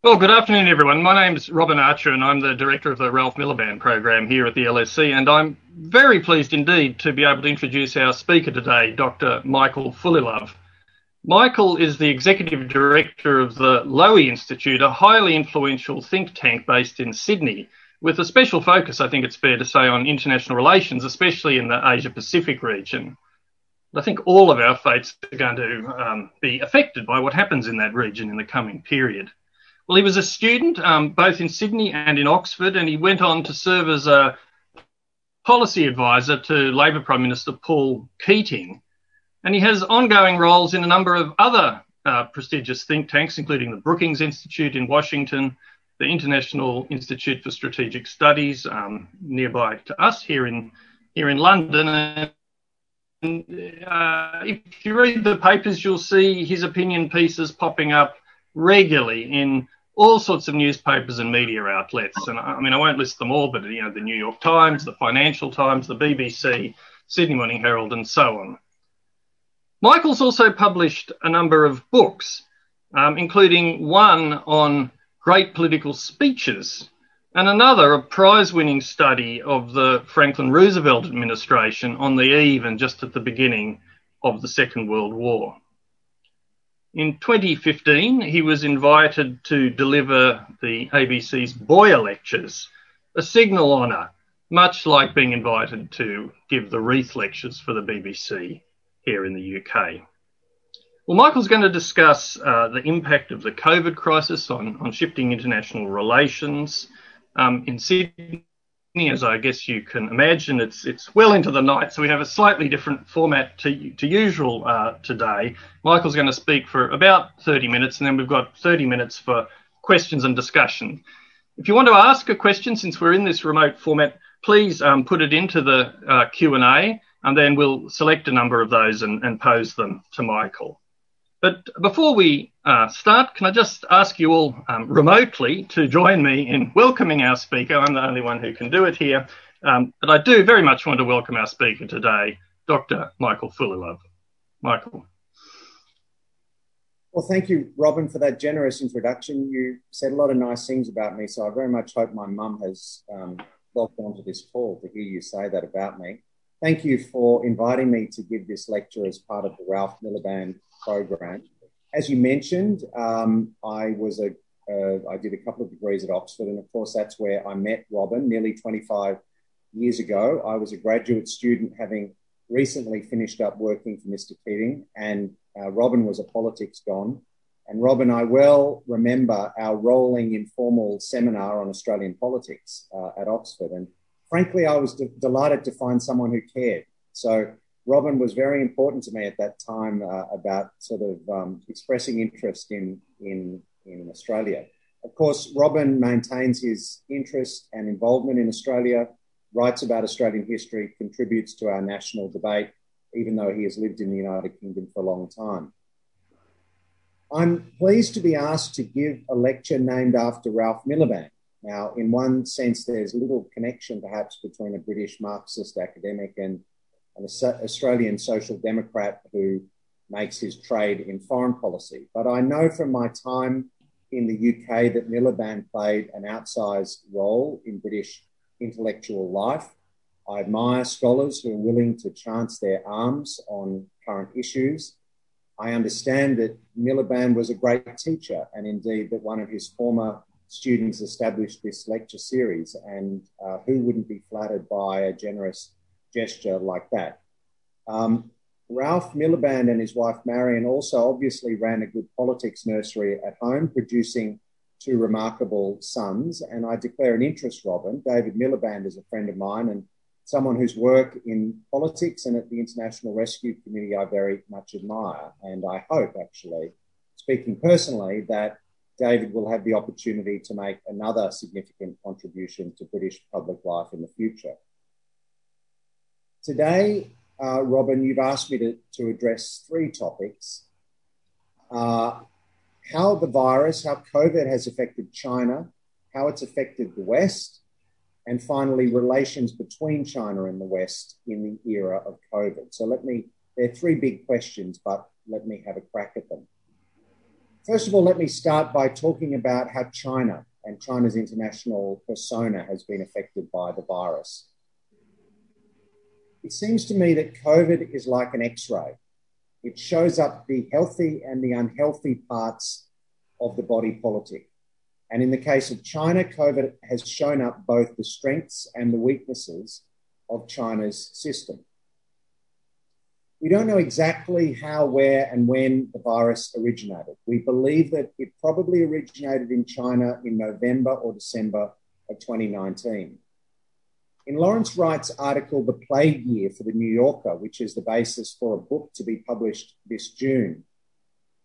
Well, good afternoon, everyone. My name is Robin Archer, and I'm the director of the Ralph Miliband program here at the LSE. And I'm very pleased indeed to be able to introduce our speaker today, Dr. Michael Fullilove. Michael is the executive director of the Lowy Institute, a highly influential think tank based in Sydney, with a special focus, I think it's fair to say, on international relations, especially in the Asia Pacific region. I think all of our fates are going to um, be affected by what happens in that region in the coming period. Well, he was a student um, both in Sydney and in Oxford, and he went on to serve as a policy advisor to Labor Prime Minister Paul Keating. And he has ongoing roles in a number of other uh, prestigious think tanks, including the Brookings Institute in Washington, the International Institute for Strategic Studies, um, nearby to us here in here in London. And uh, if you read the papers, you'll see his opinion pieces popping up regularly in all sorts of newspapers and media outlets. And I mean, I won't list them all, but you know, the New York Times, the Financial Times, the BBC, Sydney Morning Herald, and so on. Michael's also published a number of books, um, including one on great political speeches and another a prize winning study of the Franklin Roosevelt administration on the eve and just at the beginning of the Second World War. In 2015, he was invited to deliver the ABC's Boyer Lectures, a signal honour, much like being invited to give the Reith Lectures for the BBC here in the UK. Well, Michael's going to discuss uh, the impact of the COVID crisis on, on shifting international relations um, in Sydney as I guess you can imagine, it's it's well into the night, so we have a slightly different format to to usual uh, today. Michael's going to speak for about 30 minutes, and then we've got 30 minutes for questions and discussion. If you want to ask a question, since we're in this remote format, please um, put it into the uh, Q and A, and then we'll select a number of those and, and pose them to Michael. But before we uh, start, can I just ask you all um, remotely to join me in welcoming our speaker? I'm the only one who can do it here. Um, but I do very much want to welcome our speaker today, Dr. Michael Fullilove. Michael. Well, thank you, Robin, for that generous introduction. You said a lot of nice things about me, so I very much hope my mum has um, logged onto this call to hear you say that about me. Thank you for inviting me to give this lecture as part of the Ralph Miliband program. As you mentioned, um, I was a uh, I did a couple of degrees at Oxford, and of course that's where I met Robin nearly 25 years ago. I was a graduate student, having recently finished up working for Mr. Keating, and uh, Robin was a politics don. And Robin, I well remember our rolling informal seminar on Australian politics uh, at Oxford, and frankly, I was de- delighted to find someone who cared. So Robin was very important to me at that time uh, about sort of um, expressing interest in, in, in Australia. Of course, Robin maintains his interest and involvement in Australia, writes about Australian history, contributes to our national debate, even though he has lived in the United Kingdom for a long time. I'm pleased to be asked to give a lecture named after Ralph Miliband. Now, in one sense, there's little connection perhaps between a British Marxist academic and an Australian social democrat who makes his trade in foreign policy. But I know from my time in the UK that Miliband played an outsized role in British intellectual life. I admire scholars who are willing to chance their arms on current issues. I understand that Miliband was a great teacher, and indeed that one of his former students established this lecture series. And uh, who wouldn't be flattered by a generous gesture like that. Um, Ralph Miliband and his wife Marion also obviously ran a good politics nursery at home, producing two remarkable sons. And I declare an interest, Robin. David Miliband is a friend of mine and someone whose work in politics and at the International Rescue Committee I very much admire. And I hope, actually, speaking personally, that David will have the opportunity to make another significant contribution to British public life in the future. Today, uh, Robin, you've asked me to, to address three topics. Uh, how the virus, how COVID has affected China, how it's affected the West, and finally, relations between China and the West in the era of COVID. So let me, they're three big questions, but let me have a crack at them. First of all, let me start by talking about how China and China's international persona has been affected by the virus. It seems to me that COVID is like an X ray. It shows up the healthy and the unhealthy parts of the body politic. And in the case of China, COVID has shown up both the strengths and the weaknesses of China's system. We don't know exactly how, where, and when the virus originated. We believe that it probably originated in China in November or December of 2019. In Lawrence Wright's article, The Plague Year for The New Yorker, which is the basis for a book to be published this June,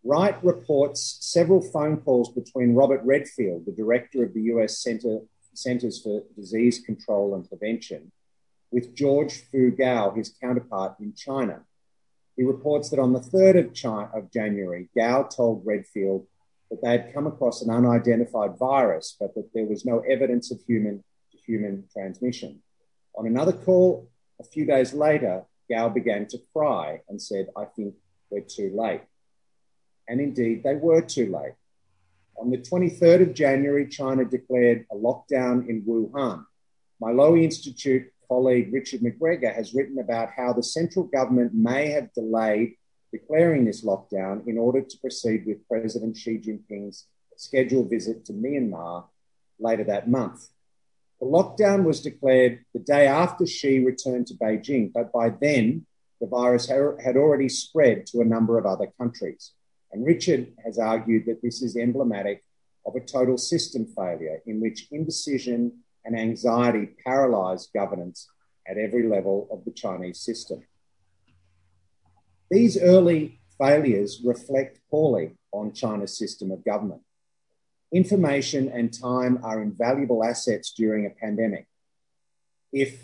Wright reports several phone calls between Robert Redfield, the director of the US Center, Centers for Disease Control and Prevention, with George Fu Gao, his counterpart in China. He reports that on the 3rd of, China, of January, Gao told Redfield that they had come across an unidentified virus, but that there was no evidence of human to human transmission. On another call, a few days later, Gao began to cry and said, I think we're too late. And indeed, they were too late. On the 23rd of January, China declared a lockdown in Wuhan. My Lowy Institute colleague Richard McGregor has written about how the central government may have delayed declaring this lockdown in order to proceed with President Xi Jinping's scheduled visit to Myanmar later that month. The lockdown was declared the day after Xi returned to Beijing, but by then the virus had already spread to a number of other countries. And Richard has argued that this is emblematic of a total system failure in which indecision and anxiety paralyzed governance at every level of the Chinese system. These early failures reflect poorly on China's system of government. Information and time are invaluable assets during a pandemic. If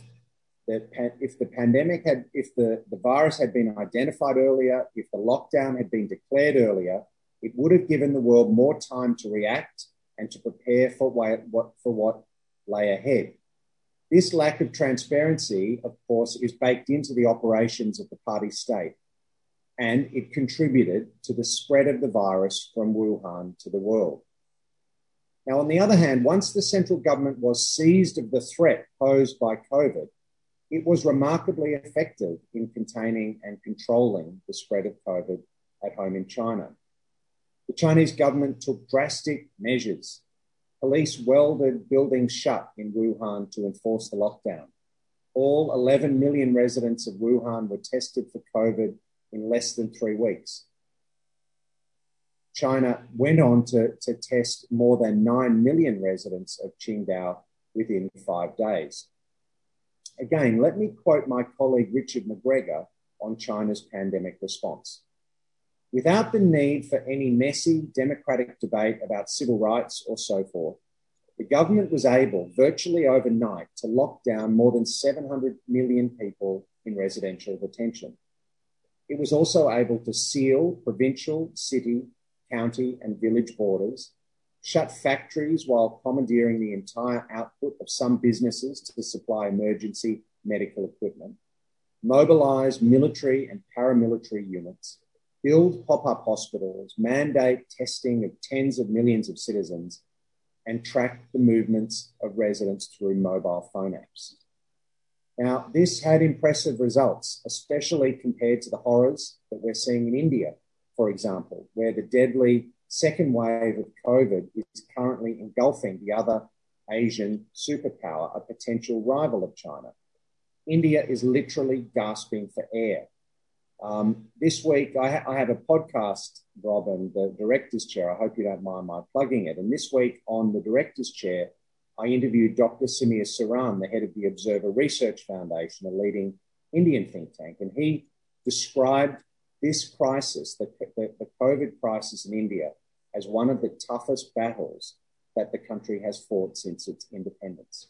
the, if the pandemic had, if the, the virus had been identified earlier, if the lockdown had been declared earlier, it would have given the world more time to react and to prepare for what, for what lay ahead. This lack of transparency, of course, is baked into the operations of the party state, and it contributed to the spread of the virus from Wuhan to the world. Now, on the other hand, once the central government was seized of the threat posed by COVID, it was remarkably effective in containing and controlling the spread of COVID at home in China. The Chinese government took drastic measures Police welded buildings shut in Wuhan to enforce the lockdown. All 11 million residents of Wuhan were tested for COVID in less than three weeks. China went on to, to test more than 9 million residents of Qingdao within five days. Again, let me quote my colleague Richard McGregor on China's pandemic response without the need for any messy democratic debate about civil rights or so forth. The government was able, virtually overnight, to lock down more than 700 million people in residential detention. It was also able to seal provincial, city, county, and village borders, shut factories while commandeering the entire output of some businesses to supply emergency medical equipment, mobilize military and paramilitary units, build pop up hospitals, mandate testing of tens of millions of citizens, and track the movements of residents through mobile phone apps. Now, this had impressive results, especially compared to the horrors that we're seeing in India, for example, where the deadly second wave of COVID is currently engulfing the other Asian superpower, a potential rival of China. India is literally gasping for air. Um, this week, I, ha- I, have a podcast, Robin, the director's chair. I hope you don't mind my plugging it. And this week on the director's chair, I interviewed Dr. Samir Saran, the head of the Observer Research Foundation, a leading Indian think tank. And he described this crisis, the, COVID crisis in India, as one of the toughest battles that the country has fought since its independence.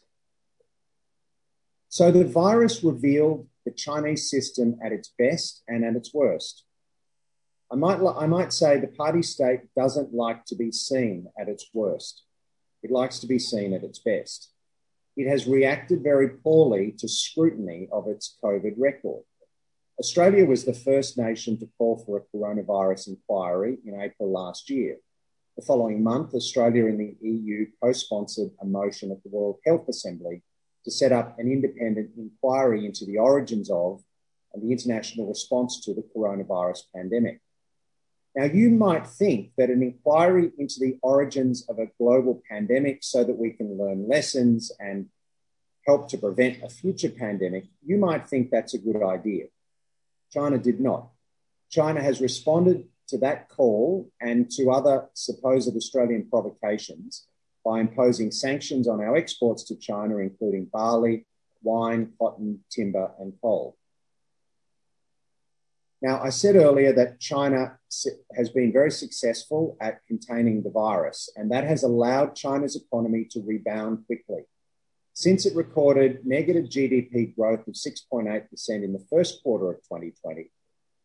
So the virus revealed the Chinese system at its best and at its worst. I might, I might say the party state doesn't like to be seen at its worst. It likes to be seen at its best. It has reacted very poorly to scrutiny of its COVID record. Australia was the first nation to call for a coronavirus inquiry in April last year. The following month, Australia and the EU co sponsored a motion at the World Health Assembly to set up an independent inquiry into the origins of and the international response to the coronavirus pandemic. Now, you might think that an inquiry into the origins of a global pandemic so that we can learn lessons and help to prevent a future pandemic, you might think that's a good idea. China did not. China has responded to that call and to other supposed Australian provocations by imposing sanctions on our exports to China, including barley, wine, cotton, timber, and coal. Now, I said earlier that China has been very successful at containing the virus, and that has allowed China's economy to rebound quickly. Since it recorded negative GDP growth of 6.8% in the first quarter of 2020,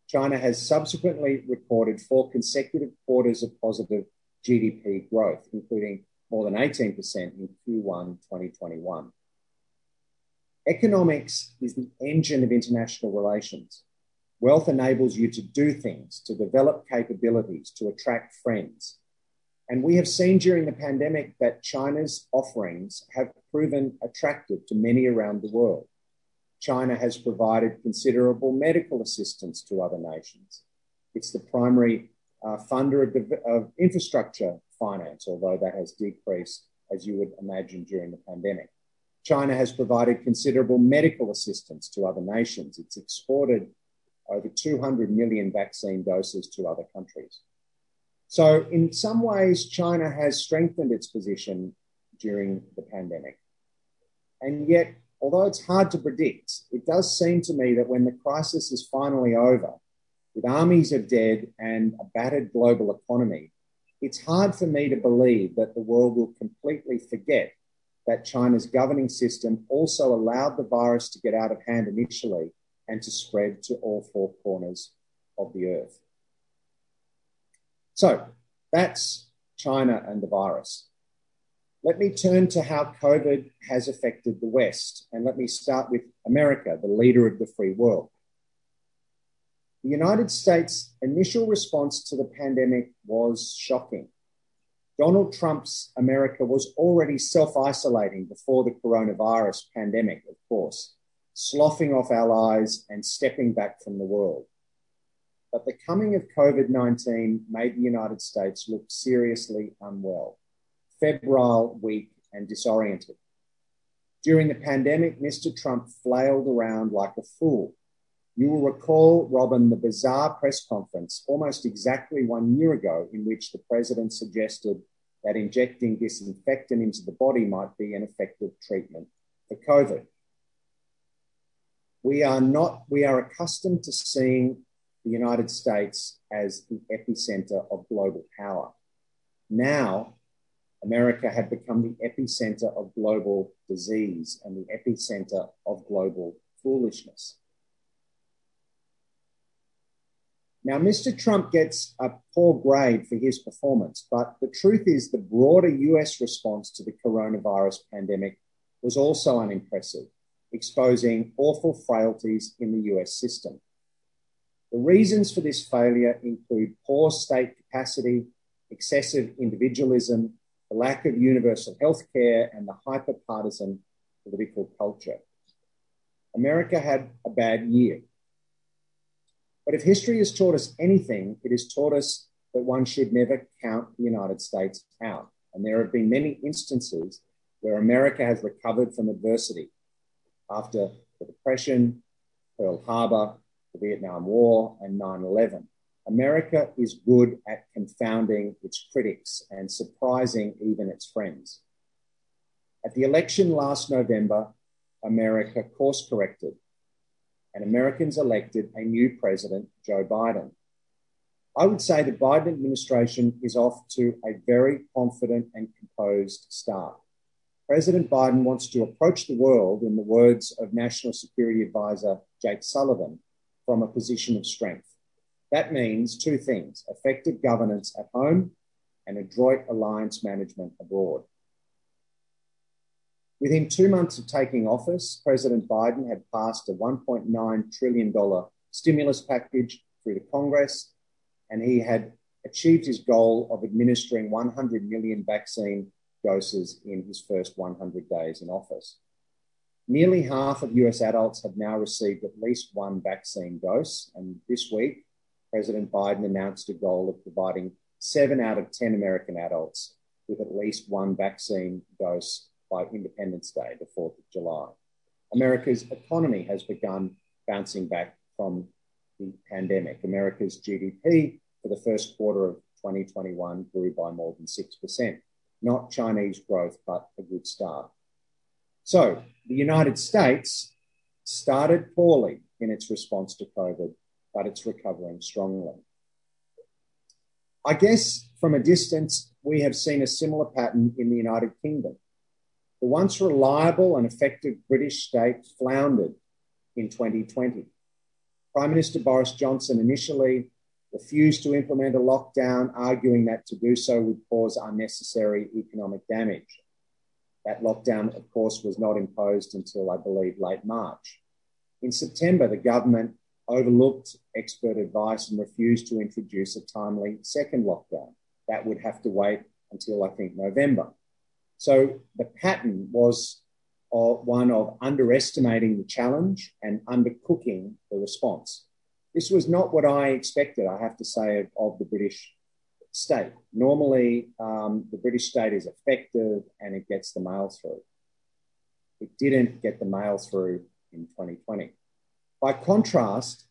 China has subsequently recorded four consecutive quarters of positive GDP growth, including more than 18% in Q1 2021. Economics is the engine of international relations. Wealth enables you to do things, to develop capabilities, to attract friends. And we have seen during the pandemic that China's offerings have proven attractive to many around the world. China has provided considerable medical assistance to other nations. It's the primary uh, funder of, of infrastructure finance, although that has decreased, as you would imagine, during the pandemic. China has provided considerable medical assistance to other nations. It's exported over 200 million vaccine doses to other countries. So, in some ways, China has strengthened its position during the pandemic. And yet, although it's hard to predict, it does seem to me that when the crisis is finally over, with armies of dead and a battered global economy, it's hard for me to believe that the world will completely forget that China's governing system also allowed the virus to get out of hand initially and to spread to all four corners of the earth. So that's China and the virus. Let me turn to how COVID has affected the West, and let me start with America, the leader of the free world. The United States' initial response to the pandemic was shocking. Donald Trump's America was already self isolating before the coronavirus pandemic, of course sloughing off allies, and stepping back from the world. But the coming of COVID 19 made the United States look seriously unwell, febrile, weak, and disoriented. During the pandemic, Mr. Trump flailed around like a fool. You will recall, Robin, the bizarre press conference almost exactly one year ago in which the president suggested that injecting disinfectant into the body might be an effective treatment for COVID we are not, we are accustomed to seeing the United States as the epicenter of global power. Now, America had become the epicenter of global disease and the epicenter of global foolishness. Now, Mr. Trump gets a poor grade for his performance, but the truth is the broader US response to the coronavirus pandemic was also unimpressive exposing awful frailties in the US system. The reasons for this failure include poor state capacity, excessive individualism, the lack of universal health care, and the hyper partisan political culture. America had a bad year. But if history has taught us anything, it has taught us that one should never count the United States out. And there have been many instances where America has recovered from adversity after the Depression, Pearl Harbor, the Vietnam War, and 9 11. America is good at confounding its critics and surprising even its friends. At the election last November, America course corrected, and Americans elected a new president, Joe Biden. I would say the Biden administration is off to a very confident and composed start. President Biden wants to approach the world, in the words of National Security Advisor Jake Sullivan, from a position of strength. That means two things effective governance at home and adroit alliance management abroad. Within two months of taking office, President Biden had passed a $1.9 trillion stimulus package through the Congress, and he had achieved his goal of administering 100 million vaccine doses in his first 100 days in office. Nearly half of US adults have now received at least one vaccine dose, and this week, President Biden announced a goal of providing seven out of 10 American adults with at least one vaccine dose by Independence Day, the 4th of July. America's economy has begun bouncing back from the pandemic. America's GDP for the first quarter of 2021 grew by more than 6%. Not Chinese growth, but a good start. So, the United States started poorly in its response to COVID, but it's recovering strongly. I guess from a distance, we have seen a similar pattern in the United Kingdom. The once reliable and effective British state floundered in 2020. Prime Minister Boris Johnson initially refused to implement a lockdown, arguing that to do so would cause unnecessary economic damage. That lockdown, of course, was not imposed until, I believe, late March. In September, the government overlooked expert advice and refused to introduce a timely second lockdown. That would have to wait until, I think, November. So the pattern was uh, one of underestimating the challenge and undercooking the response. This was not what I expected, I have to say, of, of the British state. Normally, um, the British state is effective and it gets the mail through. It didn't get the mail through in 2020. By contrast,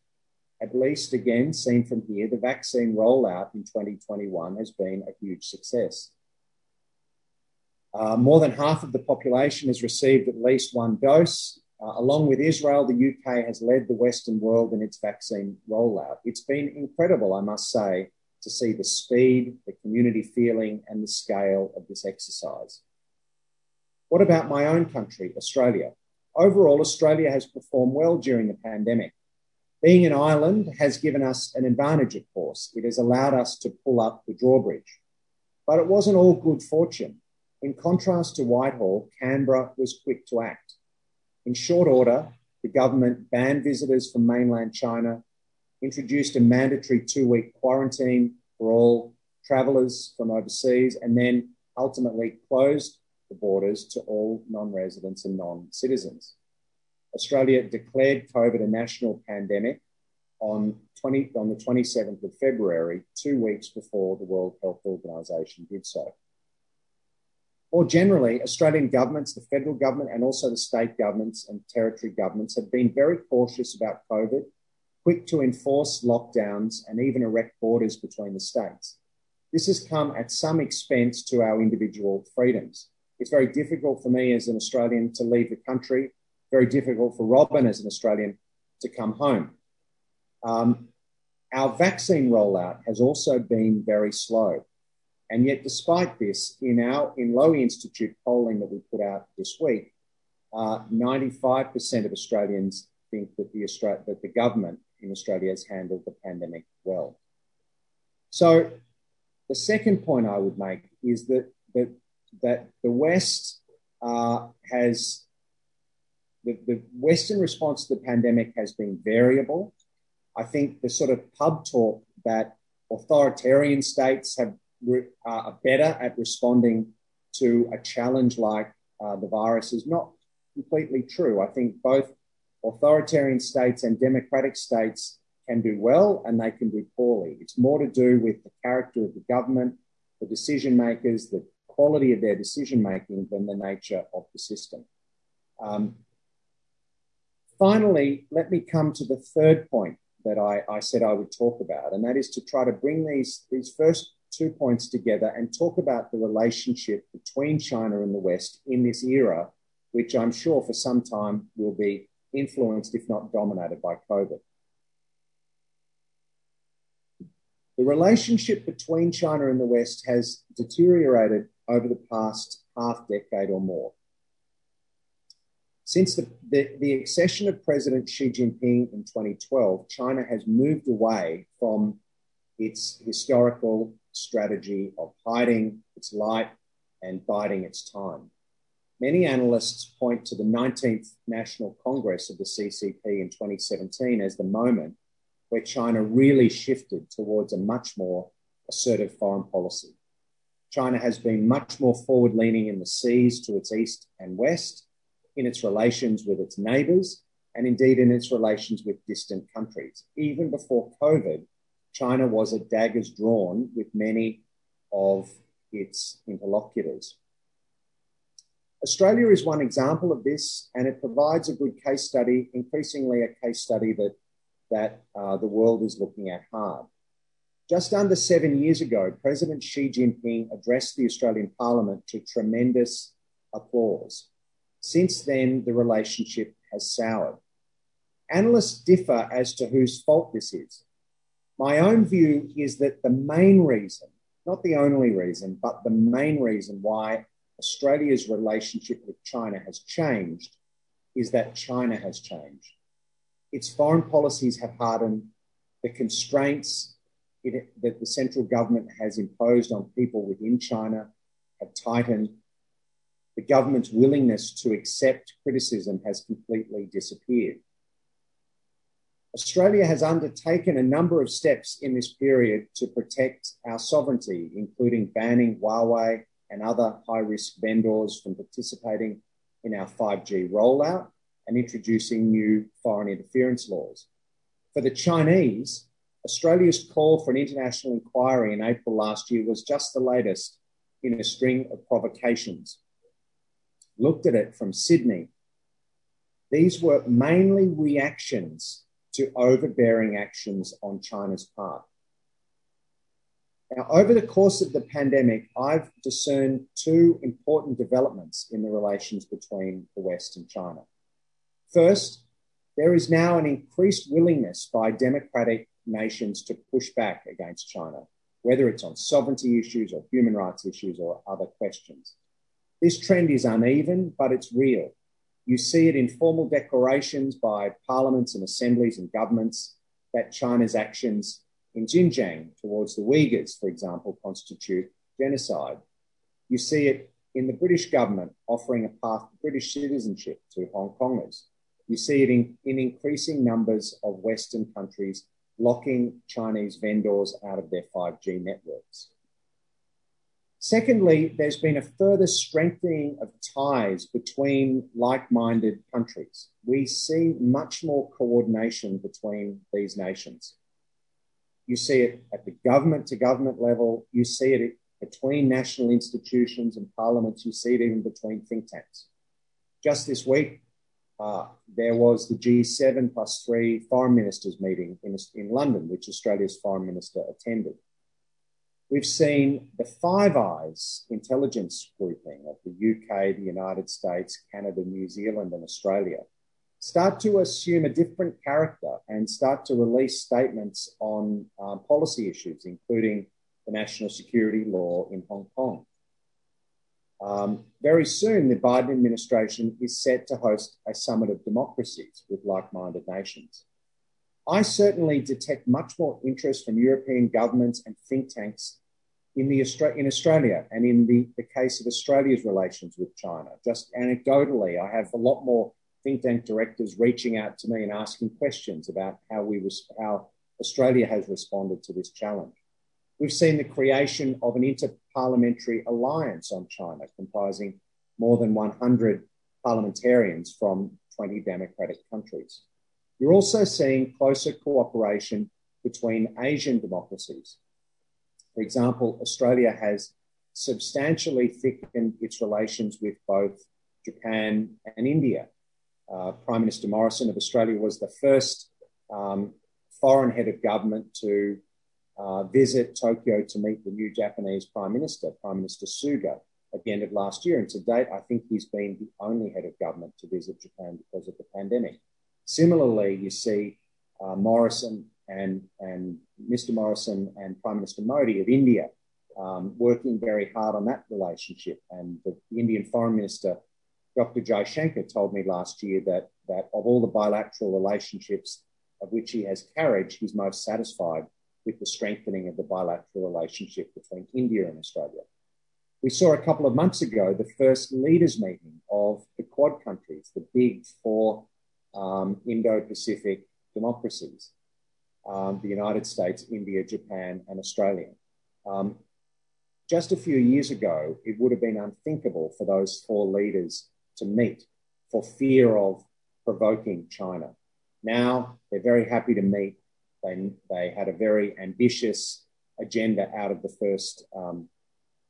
at least again seen from here, the vaccine rollout in 2021 has been a huge success. Uh, more than half of the population has received at least one dose. Uh, along with Israel, the UK has led the Western world in its vaccine rollout. It's been incredible, I must say, to see the speed, the community feeling, and the scale of this exercise. What about my own country, Australia? Overall, Australia has performed well during the pandemic. Being an island has given us an advantage, of course. It has allowed us to pull up the drawbridge. But it wasn't all good fortune. In contrast to Whitehall, Canberra was quick to act. In short order, the government banned visitors from mainland China, introduced a mandatory two week quarantine for all travellers from overseas, and then ultimately closed the borders to all non residents and non citizens. Australia declared COVID a national pandemic on, 20, on the 27th of February, two weeks before the World Health Organization did so. More generally, Australian governments, the federal government, and also the state governments and territory governments have been very cautious about COVID, quick to enforce lockdowns, and even erect borders between the states. This has come at some expense to our individual freedoms. It's very difficult for me as an Australian to leave the country, very difficult for Robin as an Australian to come home. Um, our vaccine rollout has also been very slow. And yet, despite this, in our in Lowy Institute polling that we put out this week, uh, 95% of Australians think that the, that the government in Australia has handled the pandemic well. So, the second point I would make is that that, that the West uh, has the, the Western response to the pandemic has been variable. I think the sort of pub talk that authoritarian states have are better at responding to a challenge like uh, the virus is not completely true. I think both authoritarian states and democratic states can do well and they can do poorly. It's more to do with the character of the government, the decision makers, the quality of their decision making than the nature of the system. Um, finally, let me come to the third point that I, I, said I would talk about, and that is to try to bring these, these first two points together and talk about the relationship between China and the West in this era, which I'm sure for some time will be influenced, if not dominated, by COVID. The relationship between China and the West has deteriorated over the past half decade or more. Since the, the, the, accession of President Xi Jinping in 2012, China has moved away from its historical strategy of hiding its light and biding its time. Many analysts point to the 19th National Congress of the CCP in 2017 as the moment where China really shifted towards a much more assertive foreign policy. China has been much more forward leaning in the seas to its east and west, in its relations with its neighbours, and indeed in its relations with distant countries. Even before COVID, China was at daggers drawn with many of its interlocutors. Australia is one example of this, and it provides a good case study, increasingly a case study that, that uh, the world is looking at hard. Just under seven years ago, President Xi Jinping addressed the Australian Parliament to tremendous applause. Since then, the relationship has soured. Analysts differ as to whose fault this is. My own view is that the main reason, not the only reason, but the main reason why Australia's relationship with China has changed is that China has changed. Its foreign policies have hardened, the constraints it, that the central government has imposed on people within China have tightened. The government's willingness to accept criticism has completely disappeared. Australia has undertaken a number of steps in this period to protect our sovereignty, including banning Huawei and other high risk vendors from participating in our 5G rollout and introducing new foreign interference laws. For the Chinese, Australia's call for an international inquiry in April last year was just the latest in a string of provocations. Looked at it from Sydney. These were mainly reactions to overbearing actions on China's part. Now, over the course of the pandemic, I've discerned two important developments in the relations between the West and China. First, there is now an increased willingness by democratic nations to push back against China, whether it's on sovereignty issues or human rights issues or other questions. This trend is uneven, but it's real. You see it in formal declarations by parliaments and assemblies and governments that China's actions in Xinjiang towards the Uyghurs, for example, constitute genocide. You see it in the British government offering a path to British citizenship to Hong Kongers. You see it in, in increasing numbers of Western countries locking Chinese vendors out of their 5G networks. Secondly, there's been a further strengthening of ties between like minded countries. We see much more coordination between these nations. You see it at the government to government level, you see it between national institutions and parliaments, you see it even between think tanks. Just this week, uh, there was the G7 plus three foreign ministers meeting in, in London, which Australia's foreign minister attended. We've seen the Five Eyes intelligence grouping of the UK, the United States, Canada, New Zealand, and Australia start to assume a different character and start to release statements on um, policy issues, including the national security law in Hong Kong. Um, very soon, the Biden administration is set to host a summit of democracies with like minded nations. I certainly detect much more interest from European governments and think tanks in, the, in Australia and in the, the case of Australia's relations with China. Just anecdotally, I have a lot more think tank directors reaching out to me and asking questions about how, we, how Australia has responded to this challenge. We've seen the creation of an interparliamentary alliance on China comprising more than 100 parliamentarians from 20 democratic countries. You're also seeing closer cooperation between Asian democracies. For example, Australia has substantially thickened its relations with both Japan and India. Uh, Prime Minister Morrison of Australia was the first um, foreign head of government to uh, visit Tokyo to meet the new Japanese Prime Minister, Prime Minister Suga, at the end of last year. And to date, I think he's been the only head of government to visit Japan because of the pandemic. Similarly, you see uh, Morrison and, and Mr. Morrison and Prime Minister Modi of India um, working very hard on that relationship. And the, the Indian Foreign Minister, Dr. Jaishankar, told me last year that, that of all the bilateral relationships of which he has carriage, he's most satisfied with the strengthening of the bilateral relationship between India and Australia. We saw a couple of months ago the first leaders' meeting of the Quad countries, the big four um, Indo Pacific democracies um, the United States, India, Japan, and Australia. Um, just a few years ago, it would have been unthinkable for those four leaders to meet for fear of provoking China. Now they're very happy to meet. They, they had a very ambitious agenda out of the first um,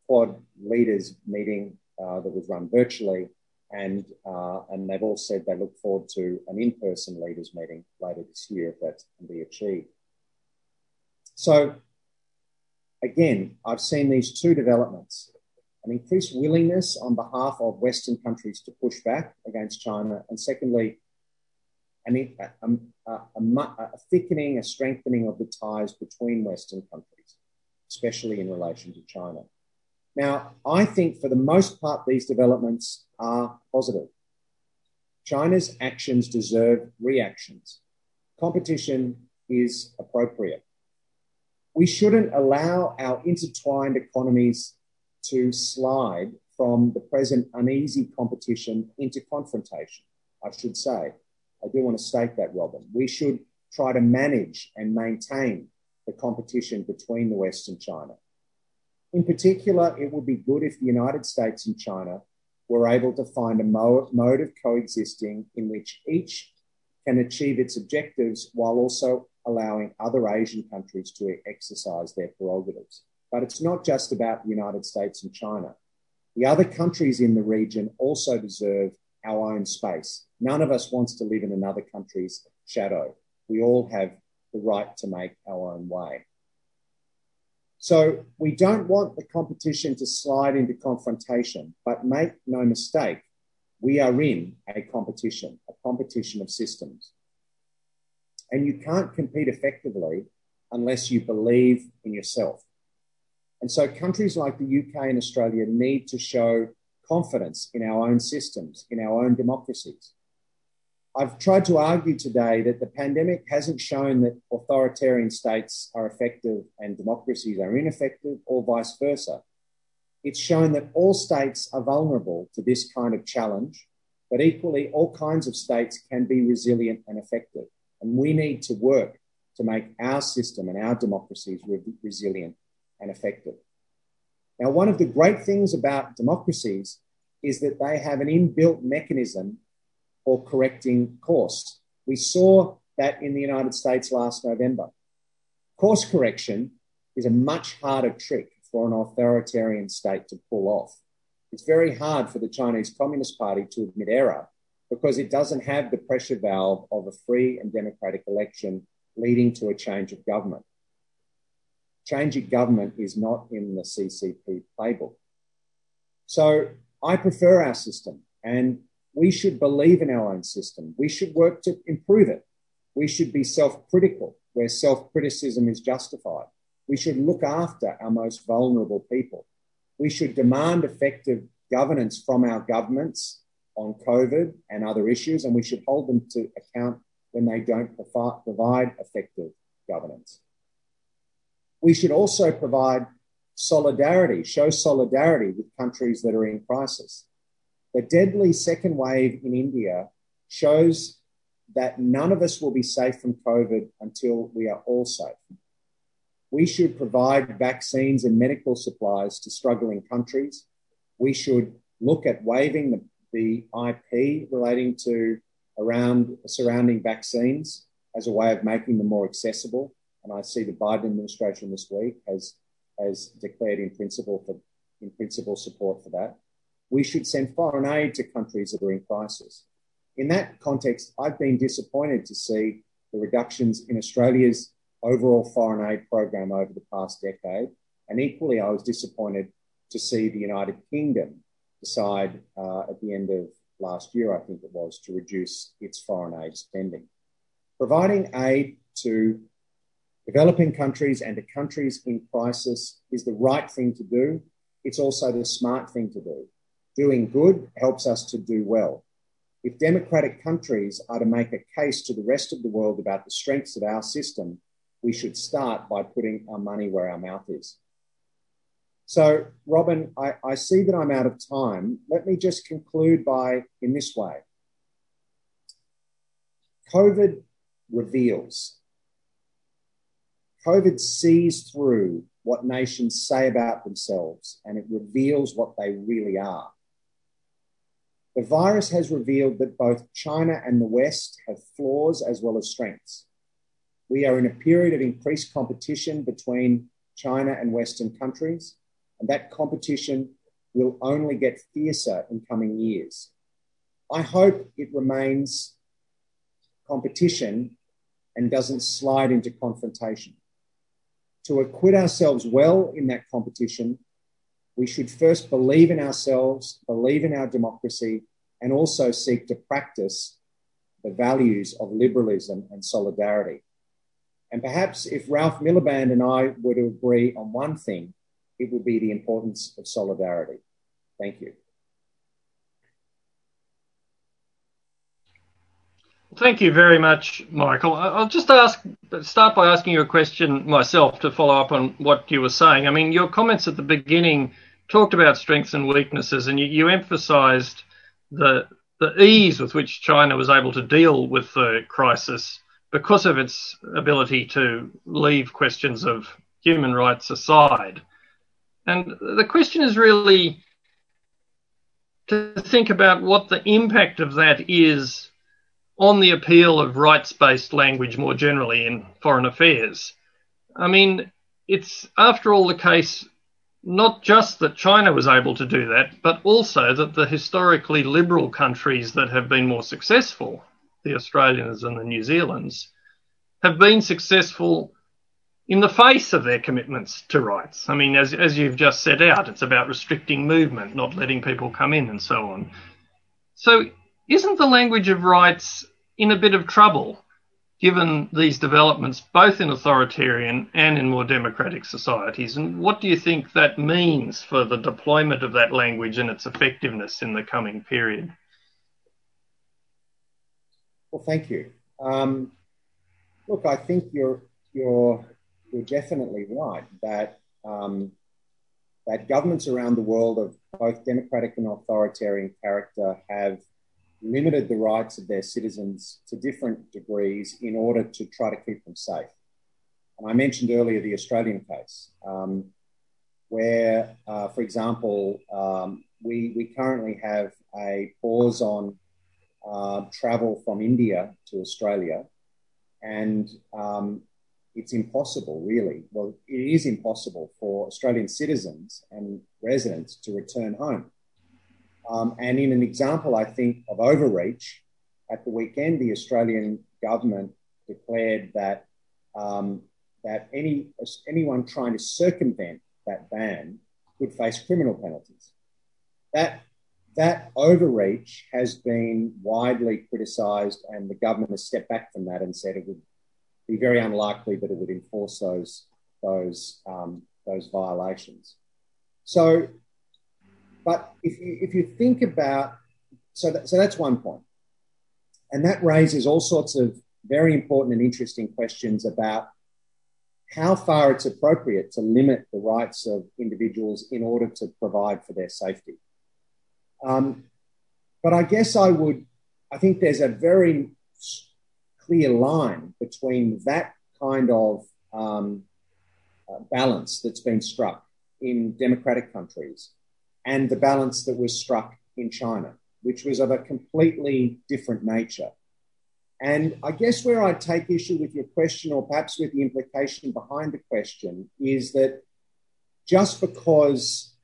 Quad leaders meeting uh, that was run virtually. And, uh, and they've all said they look forward to an in person leaders meeting later this year if that can be achieved. So, again, I've seen these two developments an increased willingness on behalf of Western countries to push back against China, and secondly, an, a, a, a, a, thickening, a strengthening of the ties between Western countries, especially in relation to China. Now, I think for the most part, these developments are positive. China's actions deserve reactions. Competition is appropriate. We shouldn't allow our intertwined economies to slide from the present uneasy competition into confrontation, I should say. I do want to state that, Robin. We should try to manage and maintain the competition between the West and China. In particular, it would be good if the United States and China were able to find a mode of coexisting in which each can achieve its objectives while also allowing other Asian countries to exercise their prerogatives. But it's not just about the United States and China. The other countries in the region also deserve our own space. None of us wants to live in another country's shadow. We all have the right to make our own way. So we don't want the competition to slide into confrontation, but make no mistake, we are in a competition, a competition of systems. And you can't compete effectively unless you believe in yourself. And so countries like the UK and Australia need to show confidence in our own systems, in our own democracies. I've tried to argue today that the pandemic hasn't shown that authoritarian states are effective and democracies are ineffective, or vice versa. It's shown that all states are vulnerable to this kind of challenge, but equally, all kinds of states can be resilient and effective. And we need to work to make our system and our democracies re- resilient and effective. Now, one of the great things about democracies is that they have an inbuilt mechanism for correcting course. We saw that in the United States last November. Course correction is a much harder trick for an authoritarian state to pull off. It's very hard for the Chinese Communist Party to admit error because it doesn't have the pressure valve of a free and democratic election leading to a change of government. Change of government is not in the CCP playbook. So I prefer our system and we should believe in our own system. We should work to improve it. We should be self critical where self criticism is justified. We should look after our most vulnerable people. We should demand effective governance from our governments on COVID and other issues, and we should hold them to account when they don't provide effective governance. We should also provide solidarity, show solidarity with countries that are in crisis. The deadly second wave in India shows that none of us will be safe from COVID until we are all safe. We should provide vaccines and medical supplies to struggling countries. We should look at waiving the, the IP relating to around surrounding vaccines as a way of making them more accessible and I see the Biden administration this week has has declared in principle for in principle support for that. We should send foreign aid to countries that are in crisis. In that context, I've been disappointed to see the reductions in Australia's overall foreign aid program over the past decade, and equally, I was disappointed to see the United Kingdom decide uh, at the end of last year, I think it was, to reduce its foreign aid spending. Providing aid to Developing countries and to countries in crisis is the right thing to do. It's also the smart thing to do. Doing good helps us to do well. If democratic countries are to make a case to the rest of the world about the strengths of our system, we should start by putting our money where our mouth is. So, Robin, I, I see that I'm out of time. Let me just conclude by in this way COVID reveals COVID sees through what nations say about themselves and it reveals what they really are. The virus has revealed that both China and the West have flaws as well as strengths. We are in a period of increased competition between China and Western countries, and that competition will only get fiercer in coming years. I hope it remains competition and doesn't slide into confrontation. To acquit ourselves well in that competition, we should first believe in ourselves, believe in our democracy, and also seek to practice the values of liberalism and solidarity. And perhaps if Ralph Miliband and I were to agree on one thing, it would be the importance of solidarity. Thank you. Thank you very much, Michael. I'll just ask, start by asking you a question myself to follow up on what you were saying. I mean, your comments at the beginning talked about strengths and weaknesses, and you, you emphasised the the ease with which China was able to deal with the crisis because of its ability to leave questions of human rights aside. And the question is really to think about what the impact of that is on the appeal of rights based language more generally in foreign affairs. I mean, it's after all the case not just that China was able to do that, but also that the historically liberal countries that have been more successful, the Australians and the New Zealands, have been successful in the face of their commitments to rights. I mean, as, as you've just set out, it's about restricting movement, not letting people come in, and so on. So, isn't the language of rights in a bit of trouble given these developments, both in authoritarian and in more democratic societies? And what do you think that means for the deployment of that language and its effectiveness in the coming period? Well, thank you. Um, look, I think you're you're you're definitely right that um, that governments around the world of both democratic and authoritarian character have limited the rights of their citizens to different degrees in order to try to keep them safe. And I mentioned earlier the Australian case, um, where, uh, for example, um, we, we currently have a pause on uh, travel from India to Australia. And um, it's impossible, really. Well, it is impossible for Australian citizens and residents to return home. Um, and in an example, I think, of overreach, at the weekend, the Australian government declared that um, that any anyone trying to circumvent that ban would face criminal penalties. That that overreach has been widely criticised, and the government has stepped back from that and said it would be very unlikely that it would enforce those those um, those violations. So but if you, if you think about, so, that, so that's one point. And that raises all sorts of very important and interesting questions about how far it's appropriate to limit the rights of individuals in order to provide for their safety. Um, but I guess I would, I think there's a very clear line between that kind of um, uh, balance that's been struck in democratic countries and the balance that was struck in China, which was of a completely different nature. And I guess where I take issue with your question, or perhaps with the implication behind the question, is that just because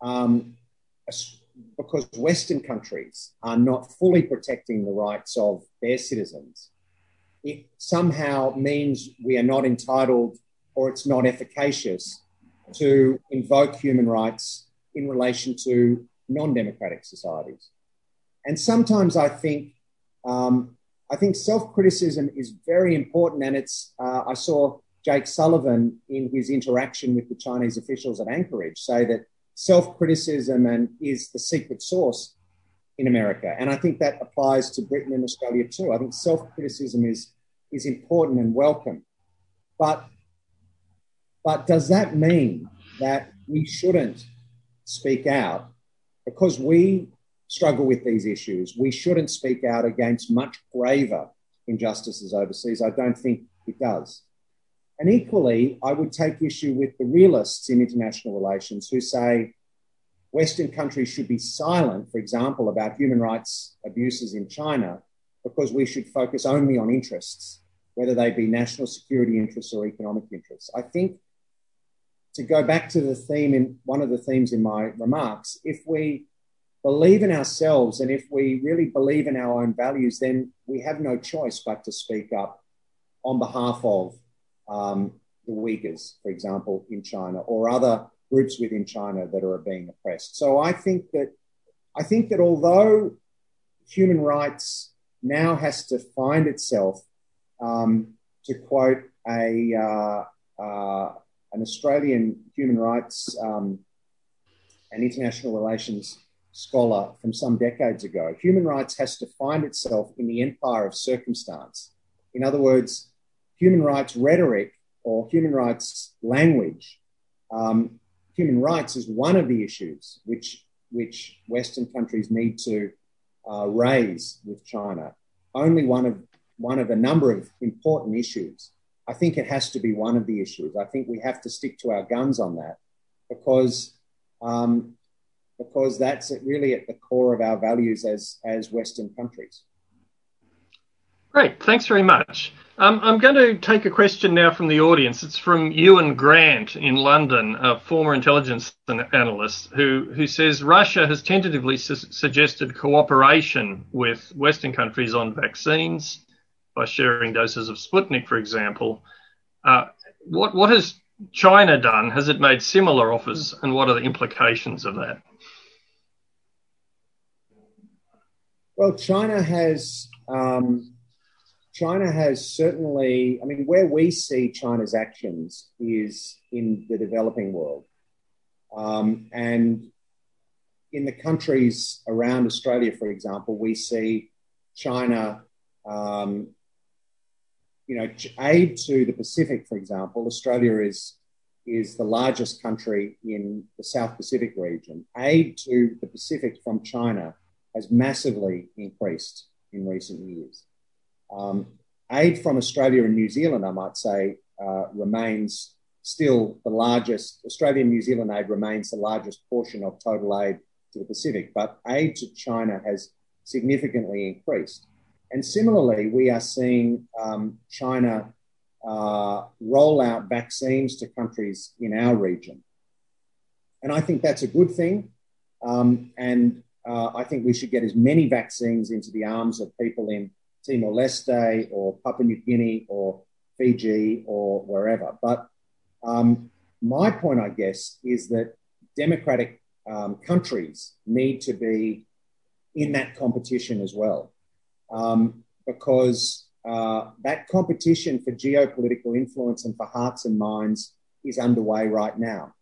um, because Western countries are not fully protecting the rights of their citizens, it somehow means we are not entitled or it's not efficacious to invoke human rights in relation to non democratic societies. And sometimes I think, um, I think self criticism is very important. And it's, uh, I saw Jake Sullivan in his interaction with the Chinese officials at Anchorage say that self criticism and is the secret sauce in America. And I think that applies to Britain and Australia too. I think self criticism is, is important and welcome. But, but does that mean that we shouldn't speak out because we struggle with these issues. We shouldn't speak out against much graver injustices overseas. I don't think it does. And equally, I would take issue with the realists in international relations who say Western countries should be silent, for example, about human rights abuses in China, because we should focus only on interests, whether they be national security interests or economic interests. I think to go back to the theme in one of the themes in my remarks, if we believe in ourselves and if we really believe in our own values, then we have no choice but to speak up on behalf of um, the Uyghurs, for example, in China, or other groups within China that are being oppressed. So I think that I think that although human rights now has to find itself, um, to quote a uh, uh, an Australian human rights um, and international relations scholar from some decades ago, human rights has to find itself in the empire of circumstance. In other words, human rights rhetoric or human rights language, um, human rights is one of the issues which, which Western countries need to uh, raise with China. Only one of, one of a number of important issues. I think it has to be one of the issues. I think we have to stick to our guns on that because um, because that's really at the core of our values as as Western countries. Great, thanks very much. Um, I'm going to take a question now from the audience. It's from Ewan Grant in London, a former intelligence analyst, who, who says Russia has tentatively su- suggested cooperation with Western countries on vaccines by sharing doses of Sputnik, for example. Uh, what, what has China done? Has it made similar offers, and what are the implications of that? Well, China has um, China has certainly, I mean, where we see China's actions is in the developing world. Um, and in the countries around Australia, for example, we see China, um, you know, aid to the Pacific, for example. Australia is, is the largest country in the South Pacific region. Aid to the Pacific from China has massively increased in recent years. Um, aid from Australia and New Zealand, I might say, uh, remains still the largest. Australian New Zealand aid remains the largest portion of total aid to the Pacific, but aid to China has significantly increased. And similarly, we are seeing um, China uh, roll out vaccines to countries in our region. And I think that's a good thing. Um, and uh, I think we should get as many vaccines into the arms of people in Timor Leste or Papua New Guinea or Fiji or wherever. But um, my point, I guess, is that democratic um, countries need to be in that competition as well, um, because uh, that competition for geopolitical influence and for hearts and minds is underway right now.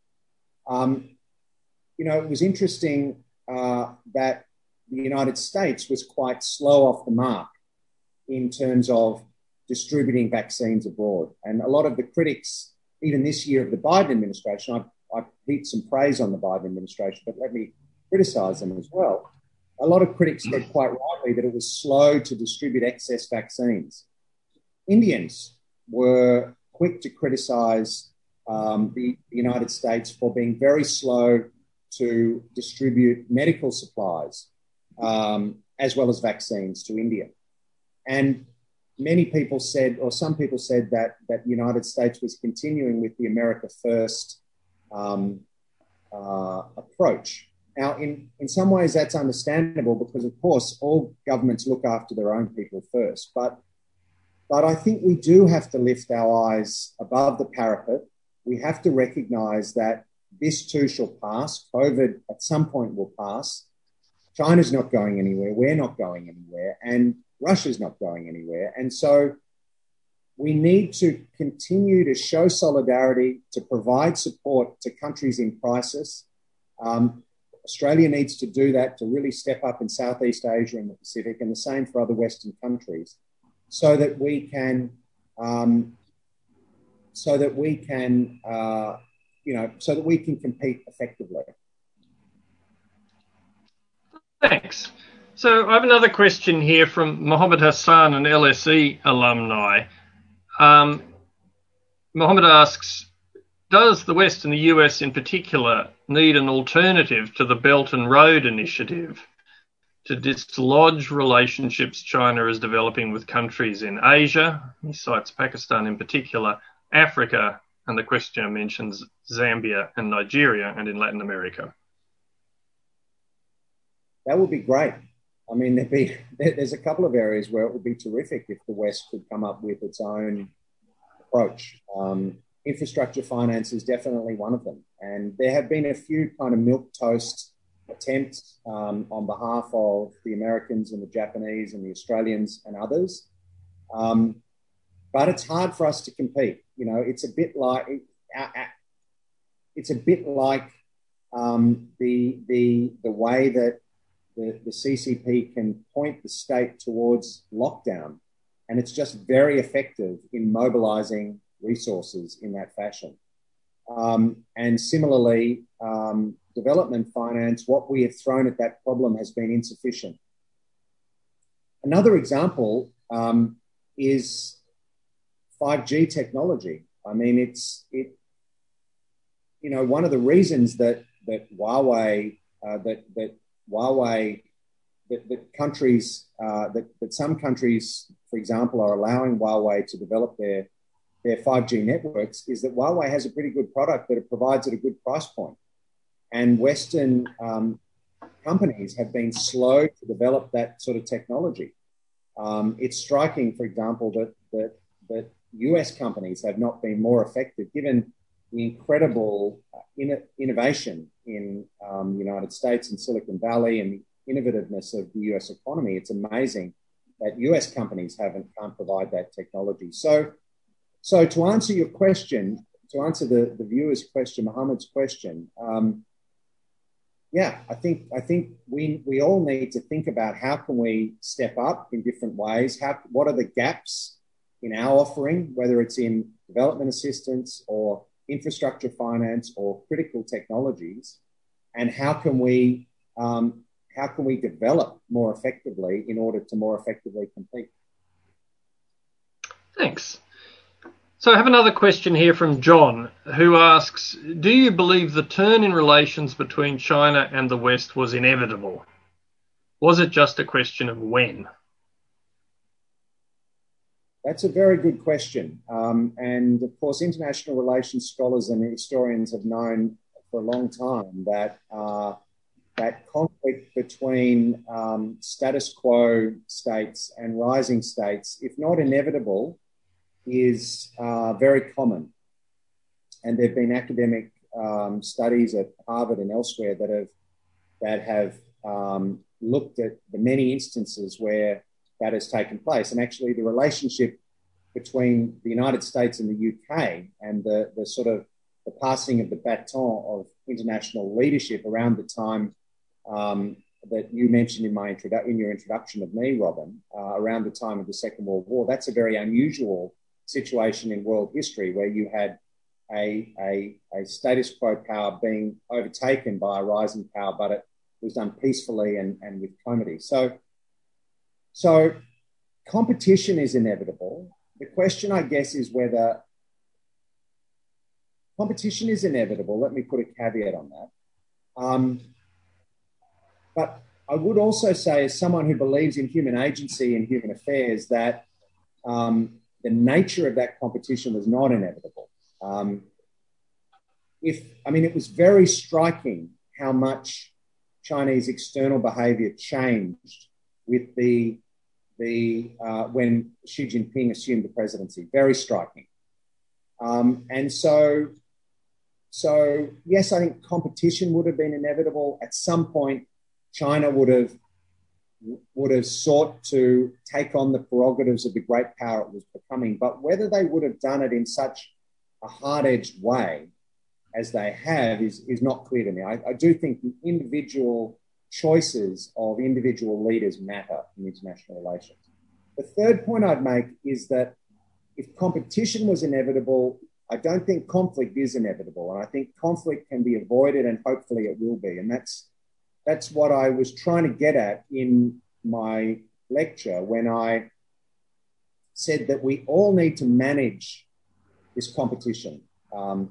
Um, you know, it was interesting uh, that the United States was quite slow off the mark in terms of distributing vaccines abroad. And a lot of the critics, even this year of the Biden administration, I've, I've heaped some praise on the Biden administration, but let me criticize them as well. A lot of critics said quite rightly that it was slow to distribute excess vaccines. Indians were quick to criticize um, the, the United States for being very slow to distribute medical supplies um, as well as vaccines to India. And many people said, or some people said, that that the United States was continuing with the America First um, uh, approach. Now, in, in some ways, that's understandable because, of course, all governments look after their own people first. But, but I think we do have to lift our eyes above the parapet. We have to recognize that this too shall pass. COVID at some point will pass. China's not going anywhere. We're not going anywhere. And Russia's not going anywhere. And so we need to continue to show solidarity, to provide support to countries in crisis. Um, Australia needs to do that to really step up in Southeast Asia and the Pacific, and the same for other Western countries, so that we can, um, so that we can uh, you know, so that we can compete effectively. Thanks. So I have another question here from Mohammed Hassan, an LSE alumni. Um, Mohammed asks Does the West and the US in particular need an alternative to the Belt and Road Initiative to dislodge relationships China is developing with countries in Asia? He cites Pakistan in particular, Africa, and the questioner mentions Zambia and Nigeria, and in Latin America. That would be great. I mean, there'd be, there's a couple of areas where it would be terrific if the West could come up with its own approach. Um, infrastructure finance is definitely one of them. And there have been a few kind of milk toast attempts um, on behalf of the Americans and the Japanese and the Australians and others. Um, but it's hard for us to compete. You know, it's a bit like it's a bit like um, the the the way that the, the CCP can point the state towards lockdown, and it's just very effective in mobilizing resources in that fashion. Um, and similarly, um, development finance, what we have thrown at that problem has been insufficient. Another example um, is 5G technology. I mean, it's it. You know, one of the reasons that that Huawei uh, that that Huawei that, that countries uh, that, that some countries, for example, are allowing Huawei to develop their their 5G networks is that Huawei has a pretty good product that it provides at a good price point. And Western um, companies have been slow to develop that sort of technology. Um, it's striking, for example, that, that, that US companies have not been more effective given the incredible uh, in- innovation in um, the United States and Silicon Valley and the innovativeness of the US economy. It's amazing that US companies haven't can't provide that technology. So, so to answer your question, to answer the, the viewer's question, Mohammed's question, um, yeah, I think I think we we all need to think about how can we step up in different ways. How what are the gaps in our offering, whether it's in development assistance or infrastructure finance or critical technologies, and how can we um, how can we develop more effectively in order to more effectively compete? Thanks. So I have another question here from John, who asks, "Do you believe the turn in relations between China and the West was inevitable? Was it just a question of when?" That's a very good question. Um, and of course, international relations scholars and historians have known for a long time that uh, that conflict between um, status quo states and rising states, if not inevitable, is uh, very common. And there have been academic um, studies at Harvard and elsewhere that have that have um, looked at the many instances where that has taken place. And actually, the relationship between the United States and the UK and the, the sort of the passing of the baton of international leadership around the time um, that you mentioned in my introdu- in your introduction of me, Robin, uh, around the time of the Second World War. That's a very unusual situation in world history where you had a, a, a status quo power being overtaken by a rising power, but it was done peacefully and, and with comity. So so competition is inevitable. The question, I guess, is whether competition is inevitable. Let me put a caveat on that. Um, but I would also say, as someone who believes in human agency and human affairs, that um, the nature of that competition was not inevitable. Um, if I mean, it was very striking how much Chinese external behavior changed with the the uh, when Xi Jinping assumed the presidency. Very striking. Um, and so, so yes, I think competition would have been inevitable. At some point, China would have would have sought to take on the prerogatives of the great power it was becoming. But whether they would have done it in such a hard-edged way as they have is, is not clear to me. I, I do think the individual choices of individual leaders matter in international relations. The third point I'd make is that if competition was inevitable, I don't think conflict is inevitable. And I think conflict can be avoided and hopefully it will be. And that's that's what I was trying to get at in my lecture when I said that we all need to manage this competition. Um,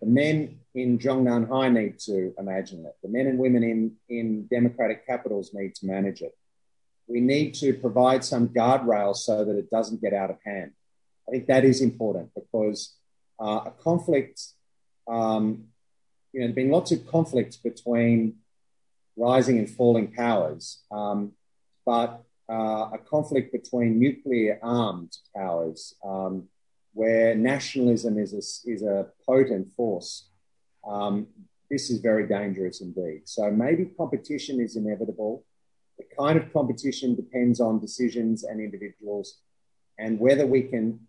the men in Zhongnanhai need to imagine it. The men and women in, in democratic capitals need to manage it. We need to provide some guardrails so that it doesn't get out of hand. I think that is important because uh, a conflict, um, you know, there have been lots of conflicts between rising and falling powers, um, but uh, a conflict between nuclear armed powers um, where nationalism is a, is a potent force. Um, this is very dangerous indeed. So maybe competition is inevitable. The kind of competition depends on decisions and individuals, and whether we can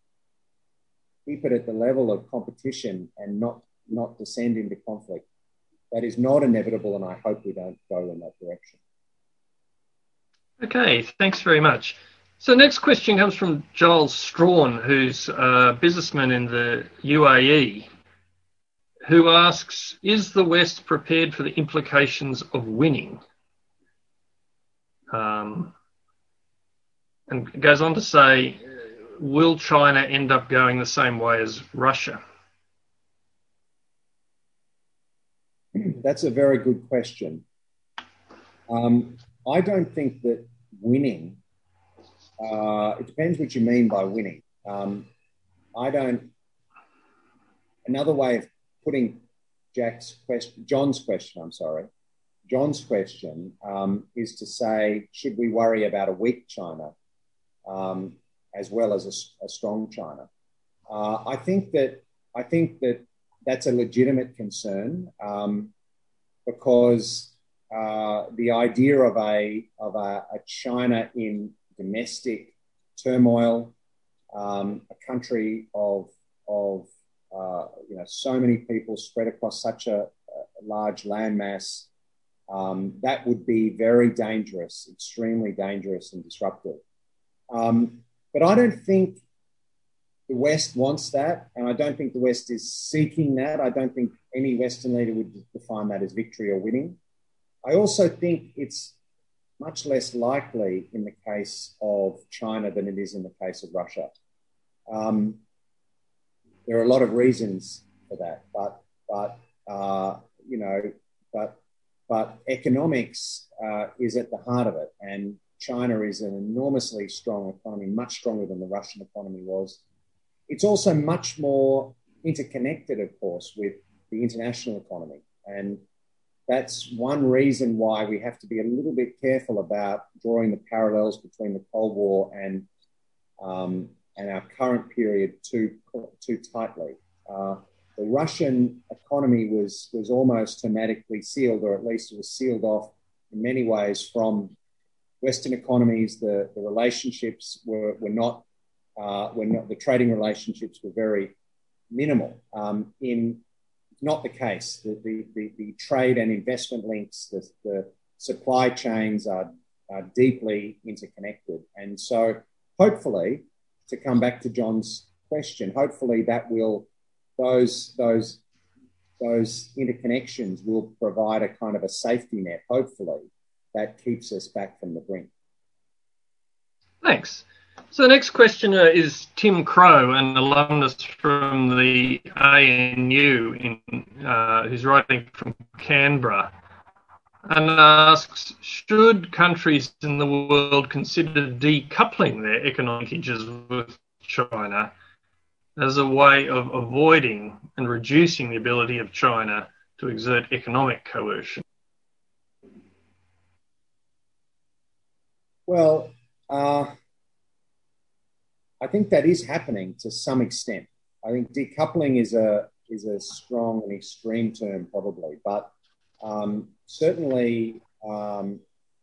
keep it at the level of competition and not not descend into conflict. That is not inevitable, and I hope we don't go in that direction. Okay, thanks very much. So, next question comes from Giles Strawn, who's a businessman in the UAE, who asks Is the West prepared for the implications of winning? Um, and goes on to say, Will China end up going the same way as Russia? That's a very good question. Um, I don't think that winning, uh, it depends what you mean by winning. Um, I don't, another way of putting Jack's question, John's question, I'm sorry, John's question um, is to say, should we worry about a weak China um, as well as a, a strong China? Uh, I think that I think that that's a legitimate concern um, because uh, the idea of a of a, a China in domestic turmoil, um, a country of of uh, you know so many people spread across such a, a large landmass, um, that would be very dangerous, extremely dangerous and disruptive. Um, but I don't think the West wants that, and I don't think the West is seeking that. I don't think any Western leader would define that as victory or winning. I also think it's much less likely in the case of China than it is in the case of Russia. Um, there are a lot of reasons for that, but but uh, you know, but but economics uh, is at the heart of it, and China is an enormously strong economy, much stronger than the Russian economy was. It's also much more interconnected, of course, with the international economy, and that's one reason why we have to be a little bit careful about drawing the parallels between the Cold War and um, and our current period too too tightly. Uh, the Russian economy was was almost hermetically sealed, or at least it was sealed off in many ways from Western economies. The, the relationships were, were not uh, were not the trading relationships were very minimal. Um, in not the case. The, the, the, the trade and investment links, the, the supply chains are, are deeply interconnected. And so, hopefully, to come back to John's question, hopefully that will those those those interconnections will provide a kind of a safety net. Hopefully, that keeps us back from the brink. Thanks. So the next questioner is Tim Crow, an alumnus from the ANU, in, uh, who's writing from Canberra, and asks, should countries in the world consider decoupling their economic linkages with China as a way of avoiding and reducing the ability of China to exert economic coercion? Well, uh, I think that is happening to some extent. I think decoupling is a is a strong and extreme term, probably, but um, certainly um,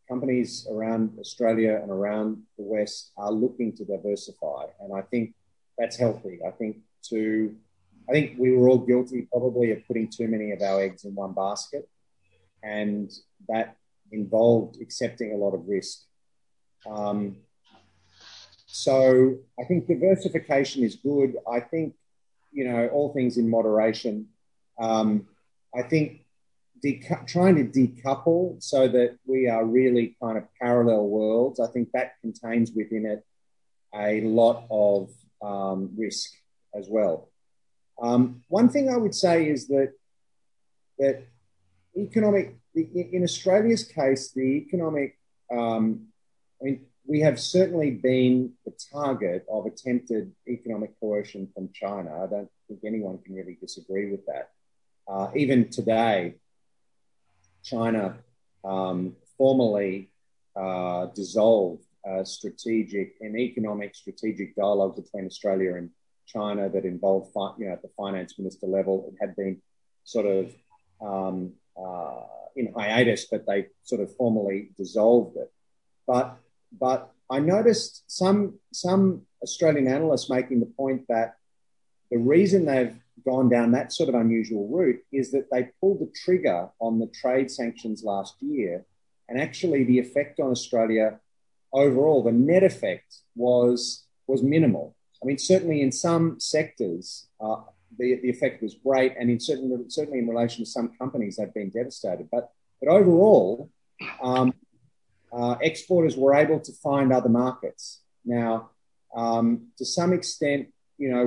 companies around Australia and around the West are looking to diversify, and I think that's healthy. I think to I think we were all guilty probably of putting too many of our eggs in one basket, and that involved accepting a lot of risk. Um, so I think diversification is good. I think, you know, all things in moderation. Um, I think decu- trying to decouple so that we are really kind of parallel worlds, I think that contains within it a lot of um, risk as well. Um, one thing I would say is that that economic in Australia's case, the economic um, I mean, we have certainly been the target of attempted economic coercion from China. I don't think anyone can really disagree with that. Uh, even today, China um, formally uh, dissolved a strategic and economic strategic dialogue between Australia and China that involved, you know, at the finance minister level. It had been sort of um, uh, in hiatus, but they sort of formally dissolved it. But but I noticed some some Australian analysts making the point that the reason they've gone down that sort of unusual route is that they pulled the trigger on the trade sanctions last year, and actually the effect on Australia overall, the net effect was was minimal. I mean, certainly in some sectors, uh, the, the effect was great, and in certain, certainly in relation to some companies, they've been devastated. But but overall, um, uh, exporters were able to find other markets. Now, um, to some extent, you know,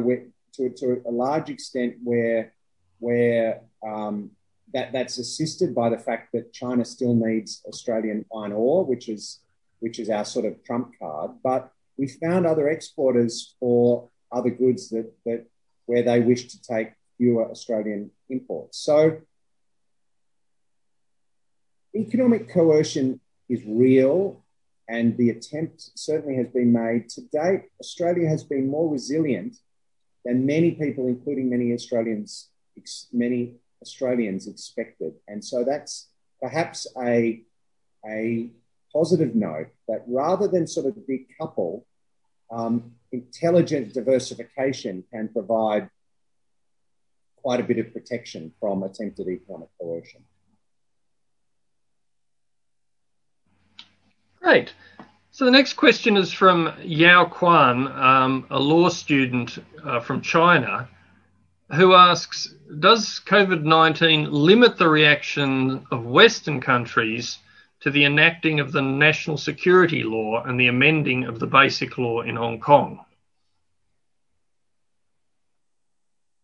to, to a large extent, where where um, that that's assisted by the fact that China still needs Australian iron ore, which is which is our sort of trump card. But we found other exporters for other goods that that where they wish to take fewer Australian imports. So economic coercion is real and the attempt certainly has been made. To date, Australia has been more resilient than many people, including many Australians, many Australians expected. And so that's perhaps a, a positive note that rather than sort of decouple, um, intelligent diversification can provide quite a bit of protection from attempted economic coercion. Great. So the next question is from Yao Quan, um, a law student uh, from China, who asks Does COVID 19 limit the reaction of Western countries to the enacting of the national security law and the amending of the basic law in Hong Kong?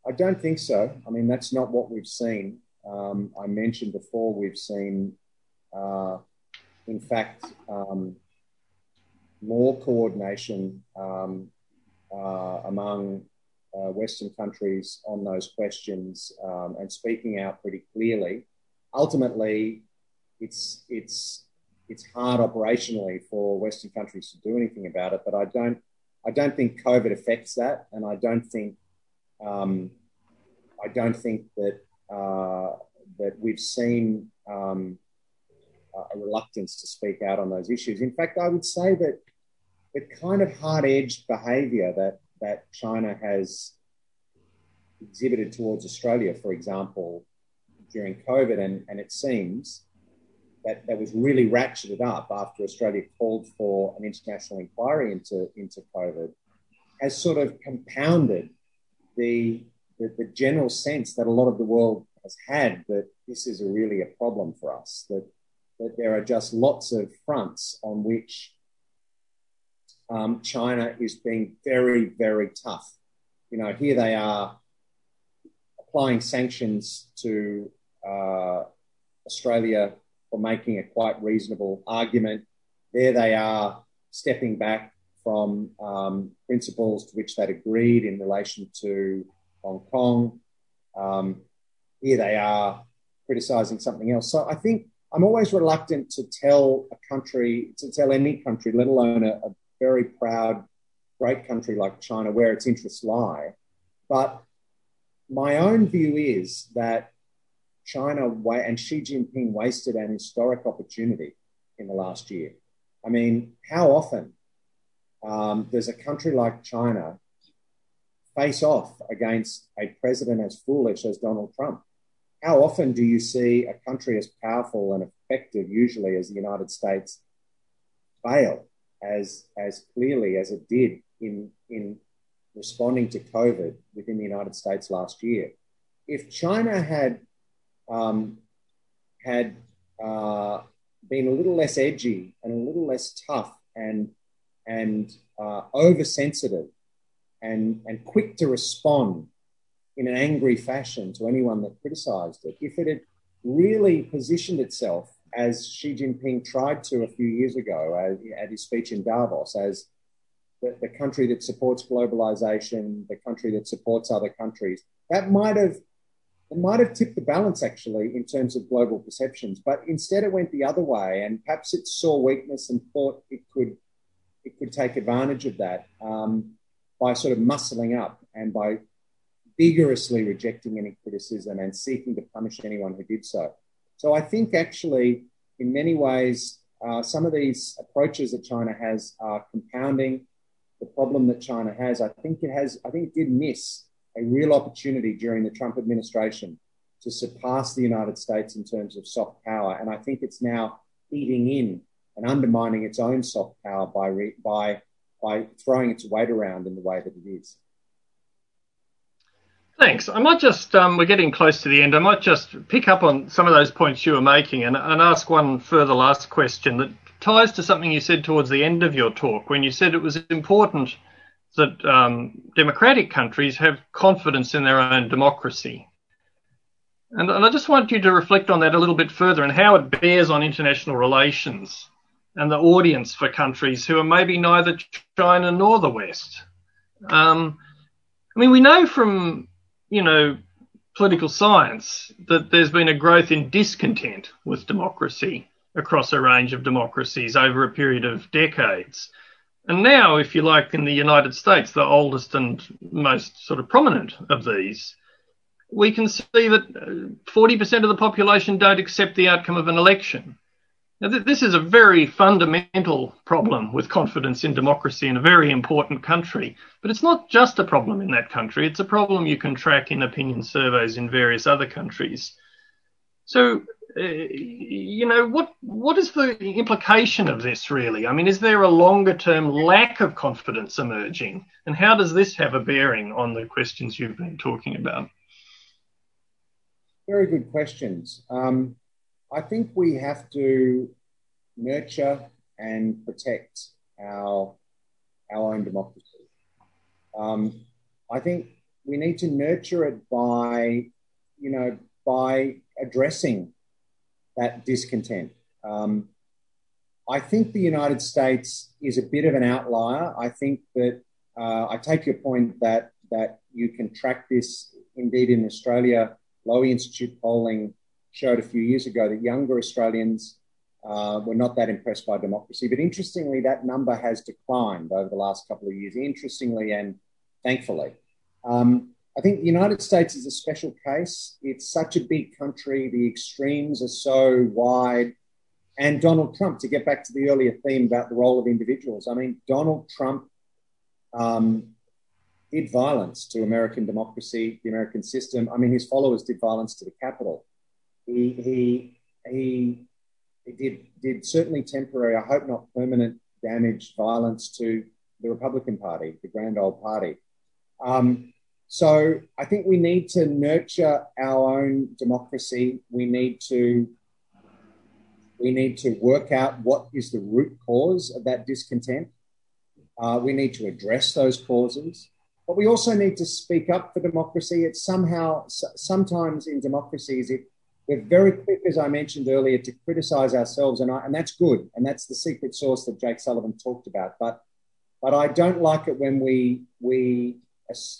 I don't think so. I mean, that's not what we've seen. Um, I mentioned before we've seen uh, in fact, um, more coordination um, uh, among uh, Western countries on those questions um, and speaking out pretty clearly. Ultimately, it's it's it's hard operationally for Western countries to do anything about it, but I don't I don't think COVID affects that, and I don't think um, I don't think that uh, that we've seen um, a reluctance to speak out on those issues. In fact, I would say that the kind of hard-edged behaviour that that China has exhibited towards Australia, for example, during COVID, and, and it seems that that was really ratcheted up after Australia called for an international inquiry into, into COVID, has sort of compounded the, the, the general sense that a lot of the world has had that this is a really a problem for us, that that there are just lots of fronts on which um, China is being very, very tough. You know, here they are applying sanctions to uh, Australia for making a quite reasonable argument. There they are stepping back from um, principles to which they'd agreed in relation to Hong Kong. Um, here they are criticizing something else. So I think I'm always reluctant to tell a country, to tell any country, let alone a, a very proud, great country like China, where its interests lie. But my own view is that China and Xi Jinping wasted an historic opportunity in the last year. I mean, how often um, does a country like China face off against a president as foolish as Donald Trump? How often do you see a country as powerful and effective, usually as the United States, fail as as clearly as it did in in responding to COVID within the United States last year? If China had um, had uh, been a little less edgy and a little less tough and and uh, oversensitive and and quick to respond in an angry fashion to anyone that criticized it. If it had really positioned itself as Xi Jinping tried to a few years ago uh, at his speech in Davos as the, the country that supports globalization, the country that supports other countries, that might have it might have tipped the balance actually in terms of global perceptions. But instead, it went the other way, and perhaps it saw weakness and thought it could it could take advantage of that um, by sort of muscling up and by vigorously rejecting any criticism and seeking to punish anyone who did so. So I think actually, in many ways, uh, some of these approaches that China has are compounding the problem that China has. I think it has. I think it did miss a real opportunity during the Trump administration to surpass the United States in terms of soft power, and I think it's now eating in and undermining its own soft power by re- by by throwing its weight around in the way that it is. Thanks. I might just, um, we're getting close to the end. I might just pick up on some of those points you were making and, and ask one further last question that ties to something you said towards the end of your talk when you said it was important that um, democratic countries have confidence in their own democracy. And, and I just want you to reflect on that a little bit further and how it bears on international relations and the audience for countries who are maybe neither China nor the West. Um, I mean, we know from you know, political science that there's been a growth in discontent with democracy across a range of democracies over a period of decades. And now, if you like, in the United States, the oldest and most sort of prominent of these, we can see that 40% of the population don't accept the outcome of an election. Now, th- this is a very fundamental problem with confidence in democracy in a very important country. But it's not just a problem in that country, it's a problem you can track in opinion surveys in various other countries. So, uh, you know, what what is the implication of this really? I mean, is there a longer term lack of confidence emerging? And how does this have a bearing on the questions you've been talking about? Very good questions. Um, I think we have to nurture and protect our our own democracy. Um, I think we need to nurture it by, you know, by addressing that discontent. Um, I think the United States is a bit of an outlier. I think that uh, I take your point that that you can track this. Indeed, in Australia, Lowy Institute polling showed a few years ago that younger Australians uh, were not that impressed by democracy. But interestingly, that number has declined over the last couple of years. Interestingly and thankfully. Um, I think the United States is a special case. It's such a big country. The extremes are so wide. And Donald Trump, to get back to the earlier theme about the role of individuals, I mean, Donald Trump um, did violence to American democracy, the American system. I mean, his followers did violence to the Capitol he he he, he did did certainly temporary, I hope not permanent damage, violence to the Republican Party, the grand old party. Um, so I think we need to nurture our own democracy. We need to we need to work out what is the root cause of that discontent. Uh, we need to address those causes, but we also need to speak up for democracy. It's somehow sometimes in democracies it we're very quick, as I mentioned earlier, to criticize ourselves, and, I, and that's good, and that's the secret sauce that Jake Sullivan talked about. But but I don't like it when we we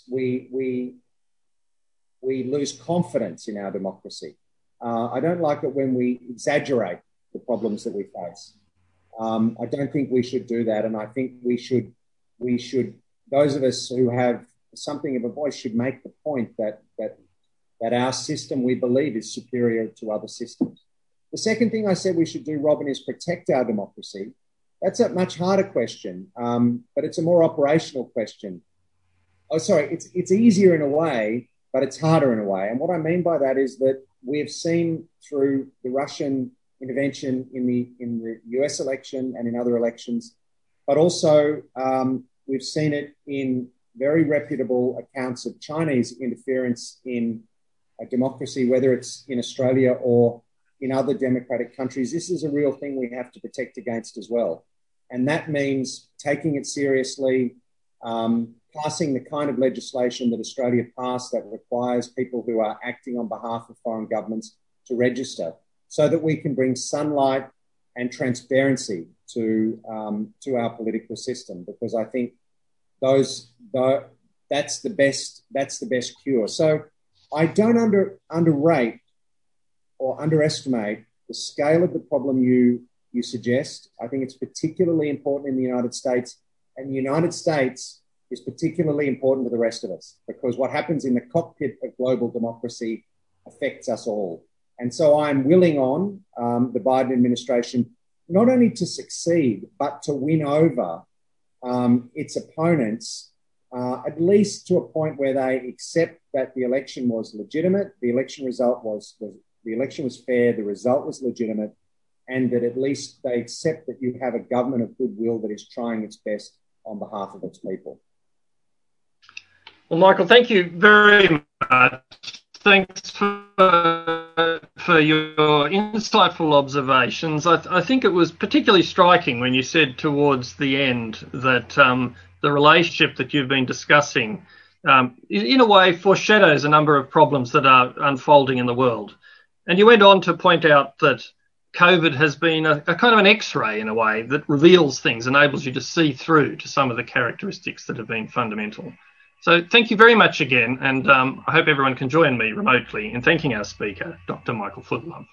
we we we lose confidence in our democracy. Uh, I don't like it when we exaggerate the problems that we face. Um, I don't think we should do that, and I think we should we should those of us who have something of a voice should make the point that that our system, we believe, is superior to other systems. The second thing I said we should do, Robin, is protect our democracy. That's a much harder question, um, but it's a more operational question. Oh, sorry, it's, it's easier in a way, but it's harder in a way. And what I mean by that is that we have seen through the Russian intervention in the, in the US election and in other elections, but also um, we've seen it in very reputable accounts of Chinese interference in democracy, whether it's in Australia or in other democratic countries, this is a real thing we have to protect against as well. And that means taking it seriously, um, passing the kind of legislation that Australia passed that requires people who are acting on behalf of foreign governments to register so that we can bring sunlight and transparency to, um, to our political system because I think those, the, that's the best that's the best cure. So I don't under, underrate or underestimate the scale of the problem you you suggest. I think it's particularly important in the United States, and the United States is particularly important to the rest of us because what happens in the cockpit of global democracy affects us all. And so I'm willing on um, the Biden administration not only to succeed, but to win over um, its opponents, uh, at least to a point where they accept that the election was legitimate, the election result was, the election was fair, the result was legitimate, and that at least they accept that you have a government of goodwill that is trying its best on behalf of its people. Well, Michael, thank you very much. Thanks for, for your insightful observations. I, th- I, think it was particularly striking when you said towards the end that um, the relationship that you've been discussing, um, in a way, foreshadows a number of problems that are unfolding in the world. And you went on to point out that COVID has been a, a kind of an X ray in a way that reveals things, enables you to see through to some of the characteristics that have been fundamental. So thank you very much again, and um, I hope everyone can join me remotely in thanking our speaker, Dr. Michael Fullilove.